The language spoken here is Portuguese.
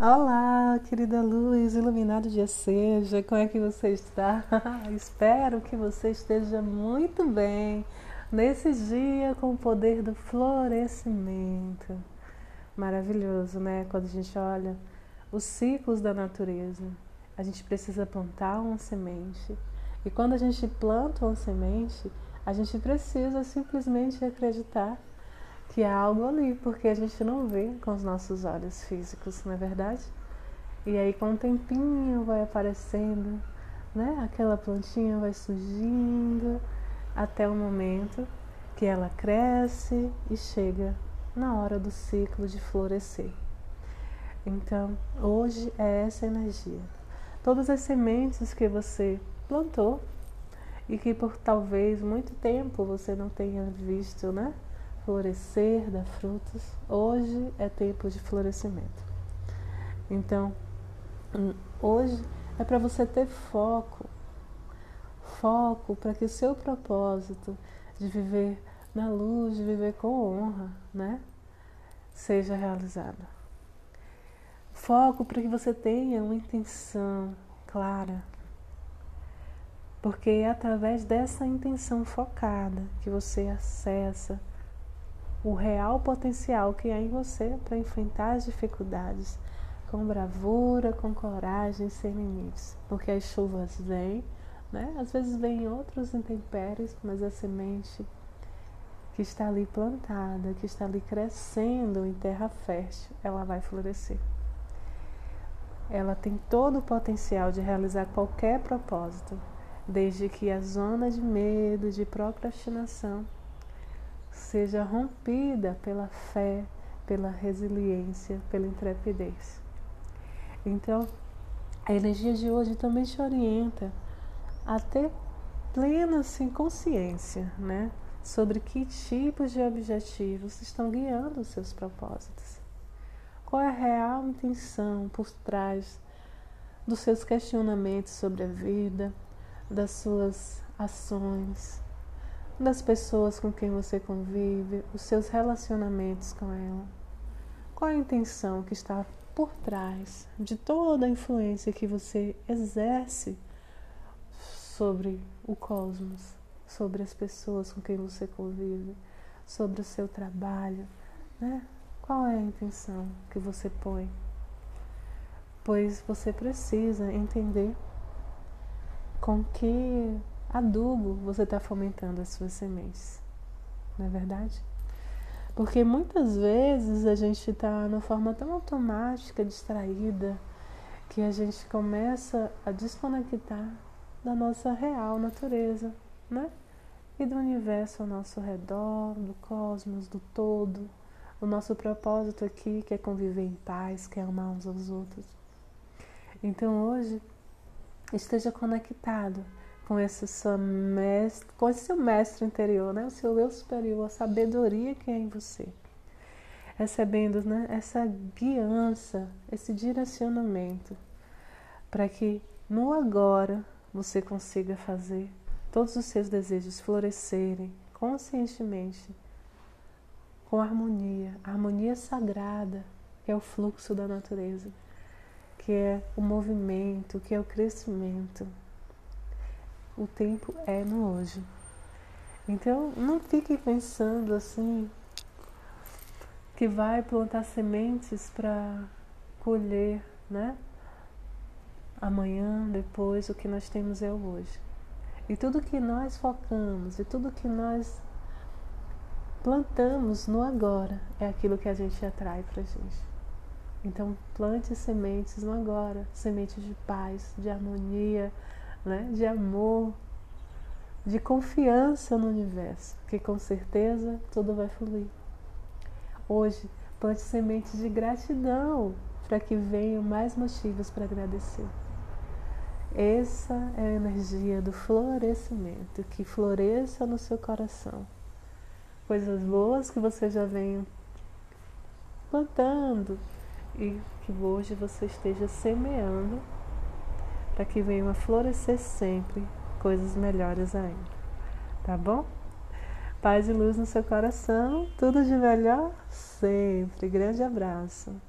Olá, querida luz, iluminado dia seja, como é que você está? Espero que você esteja muito bem nesse dia com o poder do florescimento. Maravilhoso, né? Quando a gente olha os ciclos da natureza, a gente precisa plantar uma semente. E quando a gente planta uma semente, a gente precisa simplesmente acreditar que há algo ali, porque a gente não vê com os nossos olhos físicos, não é verdade? E aí com o tempinho vai aparecendo, né? Aquela plantinha vai surgindo até o momento que ela cresce e chega na hora do ciclo de florescer. Então, hoje é essa energia. Todas as sementes que você plantou e que por talvez muito tempo você não tenha visto, né? Florescer, dar frutos. Hoje é tempo de florescimento. Então, hum, hoje é para você ter foco. Foco para que o seu propósito de viver na luz, de viver com honra, né? Seja realizado. Foco para que você tenha uma intenção clara. Porque é através dessa intenção focada que você acessa o real potencial que há em você para enfrentar as dificuldades com bravura, com coragem, sem limites. Porque as chuvas vêm, né? às vezes vêm outros intempéries, mas a semente que está ali plantada, que está ali crescendo em terra fértil, ela vai florescer. Ela tem todo o potencial de realizar qualquer propósito, desde que a zona de medo, de procrastinação seja rompida pela fé, pela resiliência, pela intrepidez. Então, a energia de hoje também te orienta a ter plena assim, consciência né, sobre que tipos de objetivos estão guiando os seus propósitos. Qual é a real intenção por trás dos seus questionamentos sobre a vida, das suas ações, das pessoas com quem você convive, os seus relacionamentos com ela. Qual a intenção que está por trás de toda a influência que você exerce sobre o cosmos, sobre as pessoas com quem você convive, sobre o seu trabalho, né? Qual é a intenção que você põe? Pois você precisa entender com que adubo você está fomentando as suas sementes. Não é verdade? Porque muitas vezes a gente está numa forma tão automática, distraída, que a gente começa a desconectar da nossa real natureza, né? E do universo ao nosso redor, do cosmos, do todo. O nosso propósito aqui que é conviver em paz, que é amar uns aos outros. Então hoje esteja conectado com esse seu mestre, com esse seu mestre interior, né? o seu eu superior, a sabedoria que é em você. Recebendo né? essa guiança, esse direcionamento, para que no agora você consiga fazer todos os seus desejos florescerem conscientemente, com harmonia, harmonia sagrada, que é o fluxo da natureza, que é o movimento, que é o crescimento o tempo é no hoje. Então, não fique pensando assim que vai plantar sementes para colher, né? Amanhã, depois, o que nós temos é o hoje. E tudo que nós focamos e tudo que nós plantamos no agora é aquilo que a gente atrai para a gente. Então, plante sementes no agora, sementes de paz, de harmonia, né? de amor, de confiança no universo, que com certeza tudo vai fluir. Hoje, plante sementes de gratidão para que venham mais motivos para agradecer. Essa é a energia do florescimento, que floresça no seu coração. Coisas boas que você já vem plantando e que hoje você esteja semeando para que venham a florescer sempre coisas melhores ainda. Tá bom? Paz e luz no seu coração, tudo de melhor sempre. Grande abraço.